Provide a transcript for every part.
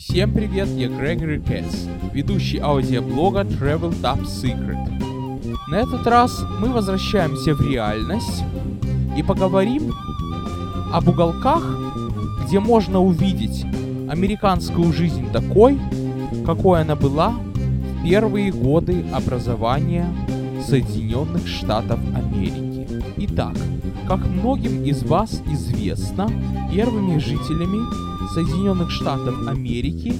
Всем привет, я Грегори Кэтс, ведущий аудиоблога Travel Top Secret. На этот раз мы возвращаемся в реальность и поговорим об уголках, где можно увидеть американскую жизнь такой, какой она была в первые годы образования Соединенных Штатов Америки. Итак, как многим из вас известно, первыми жителями Соединенных Штатов Америки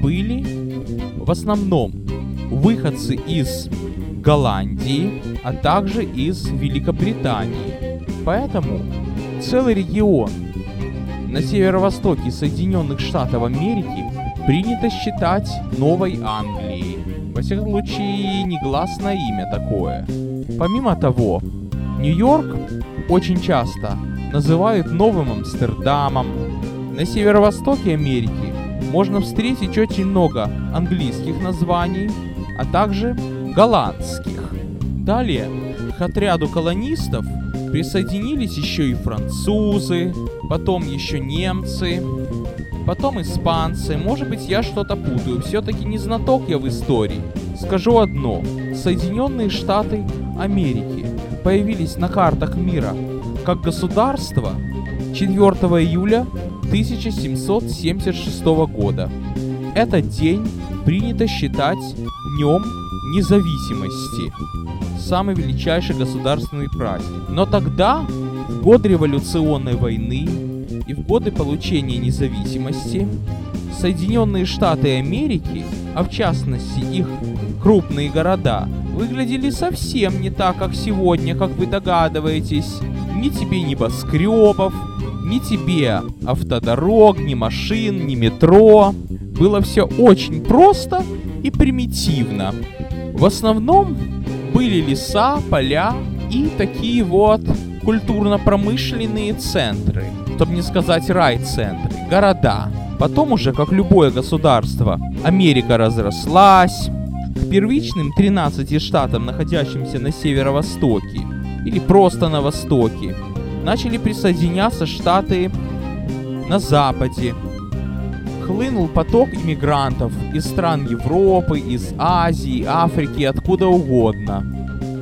были в основном выходцы из Голландии, а также из Великобритании. Поэтому целый регион на северо-востоке Соединенных Штатов Америки принято считать Новой Англией. Во всяком случае, негласное имя такое. Помимо того, Нью-Йорк очень часто называют Новым Амстердамом. На северо-востоке Америки можно встретить очень много английских названий, а также голландских. Далее к отряду колонистов присоединились еще и французы, потом еще немцы, потом испанцы. Может быть, я что-то путаю. Все-таки не знаток я в истории. Скажу одно. Соединенные Штаты Америки появились на картах мира как государство 4 июля 1776 года. Этот день принято считать Днем независимости, самый величайший государственный праздник. Но тогда, в годы революционной войны и в годы получения независимости, Соединенные Штаты Америки, а в частности их крупные города, выглядели совсем не так, как сегодня, как вы догадываетесь. Ни тебе небоскребов, ни тебе автодорог, ни машин, ни метро. Было все очень просто и примитивно. В основном были леса, поля и такие вот культурно-промышленные центры, чтобы не сказать рай-центры, города. Потом уже, как любое государство, Америка разрослась. К первичным 13 штатам, находящимся на северо-востоке, или просто на востоке, начали присоединяться штаты на западе. Хлынул поток иммигрантов из стран Европы, из Азии, Африки, откуда угодно.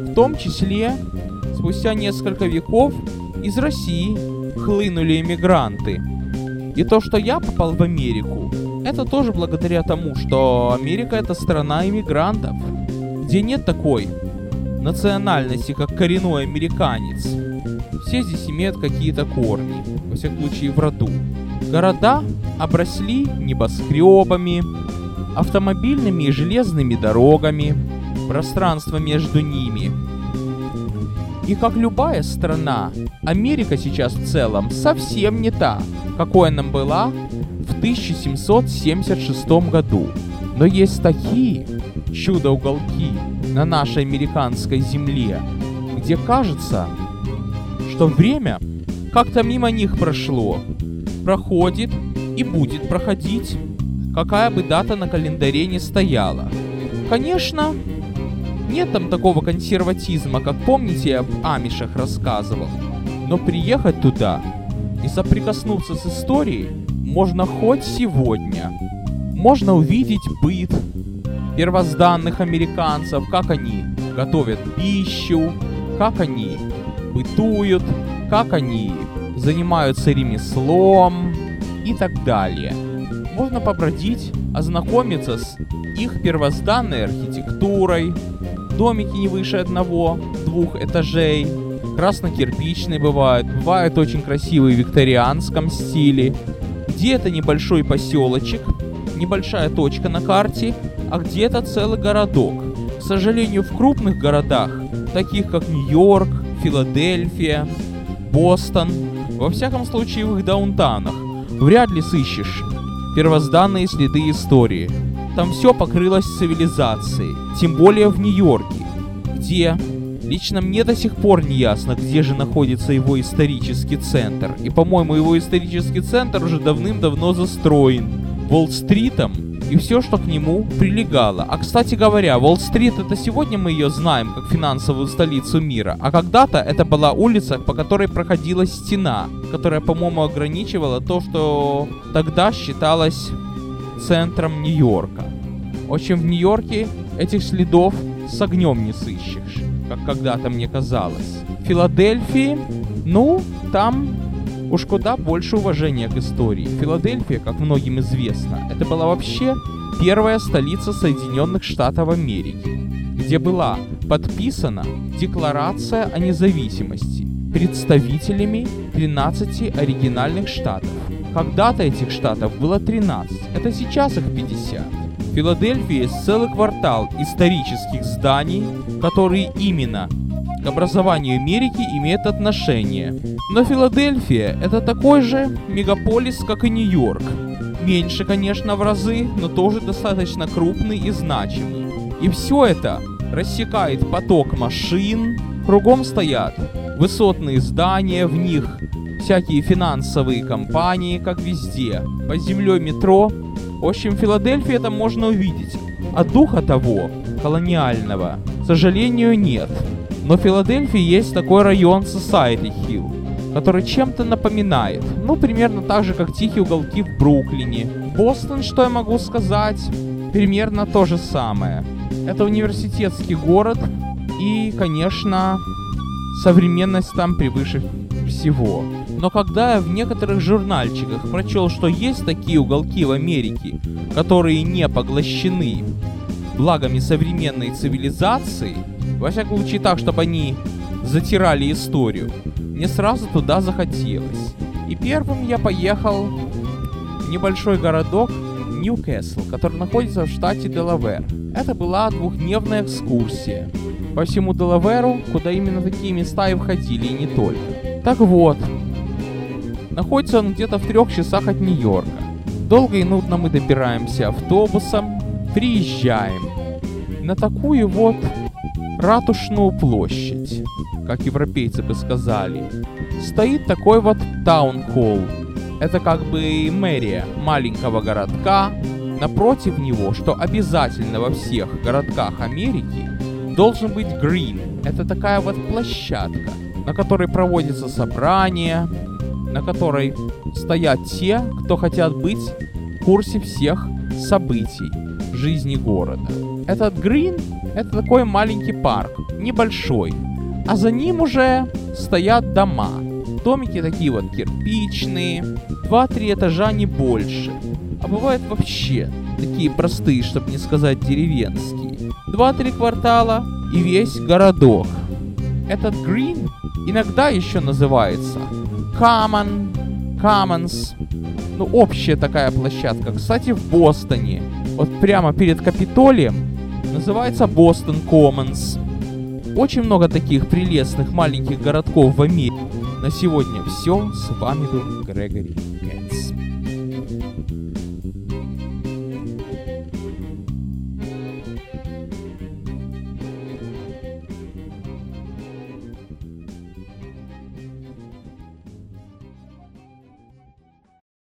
В том числе, спустя несколько веков, из России хлынули иммигранты. И то, что я попал в Америку, это тоже благодаря тому, что Америка это страна иммигрантов, где нет такой национальности, как коренной американец. Все здесь имеют какие-то корни, во всяком случае в роду. Города обросли небоскребами, автомобильными и железными дорогами, пространство между ними. И как любая страна, Америка сейчас в целом совсем не та, какой она была 1776 году. Но есть такие чудо-уголки на нашей американской земле, где кажется, что время как-то мимо них прошло, проходит и будет проходить, какая бы дата на календаре не стояла. Конечно, нет там такого консерватизма, как помните я об Амишах рассказывал, но приехать туда и соприкоснуться с историей можно хоть сегодня. Можно увидеть быт первозданных американцев, как они готовят пищу, как они бытуют, как они занимаются ремеслом и так далее. Можно побродить, ознакомиться с их первозданной архитектурой, домики не выше одного, двух этажей, красно-кирпичные бывают, бывают очень красивые в викторианском стиле. Где-то небольшой поселочек, небольшая точка на карте, а где-то целый городок. К сожалению, в крупных городах, таких как Нью-Йорк, Филадельфия, Бостон, во всяком случае в их даунтаунах, вряд ли сыщешь первозданные следы истории. Там все покрылось цивилизацией, тем более в Нью-Йорке, где лично мне до сих пор не ясно, где же находится его исторический центр. И, по-моему, его исторический центр уже давным-давно застроен. Уолл-стритом и все, что к нему прилегало. А кстати говоря, Уолл-стрит это сегодня мы ее знаем как финансовую столицу мира, а когда-то это была улица, по которой проходила стена, которая, по-моему, ограничивала то, что тогда считалось центром Нью-Йорка. Очень в Нью-Йорке этих следов с огнем не сыщешь, как когда-то мне казалось. В Филадельфии, ну, там уж куда больше уважения к истории. Филадельфия, как многим известно, это была вообще первая столица Соединенных Штатов Америки, где была подписана Декларация о независимости представителями 13 оригинальных штатов. Когда-то этих штатов было 13, это сейчас их 50. В Филадельфии целый квартал исторических зданий, которые именно к образованию Америки имеют отношение. Но Филадельфия это такой же мегаполис, как и Нью-Йорк. Меньше, конечно, в разы, но тоже достаточно крупный и значимый. И все это рассекает поток машин, кругом стоят высотные здания, в них всякие финансовые компании, как везде, под землей метро. В общем, Филадельфии это можно увидеть. А духа того, колониального, к сожалению, нет. Но в Филадельфии есть такой район Society Hill, который чем-то напоминает. Ну, примерно так же, как тихие уголки в Бруклине. Бостон, что я могу сказать? Примерно то же самое. Это университетский город, и, конечно, современность там превыше всего. Но когда я в некоторых журнальчиках прочел, что есть такие уголки в Америке, которые не поглощены благами современной цивилизации, во всяком случае так, чтобы они затирали историю, мне сразу туда захотелось. И первым я поехал в небольшой городок Ньюкасл, который находится в штате Делавер. Это была двухдневная экскурсия по всему Делаверу, куда именно такие места и входили, и не только. Так вот, находится он где-то в трех часах от Нью-Йорка. Долго и нудно мы добираемся автобусом, приезжаем на такую вот ратушную площадь, как европейцы бы сказали. Стоит такой вот таун-холл. Это как бы мэрия маленького городка. Напротив него, что обязательно во всех городках Америки, должен быть грин. Это такая вот площадка, на которой проводятся собрания, на которой стоят те, кто хотят быть в курсе всех событий жизни города. Этот грин — это такой маленький парк, небольшой, а за ним уже стоят дома. Домики такие вот кирпичные, 2-3 этажа не больше. А бывают вообще такие простые, чтобы не сказать деревенские. 2-3 квартала и весь городок. Этот грин иногда еще называется Common, Commons, ну общая такая площадка. Кстати, в Бостоне, вот прямо перед Капитолием, называется Бостон Commons. Очень много таких прелестных маленьких городков в Америке. На сегодня все. С вами был Грегори Кэт.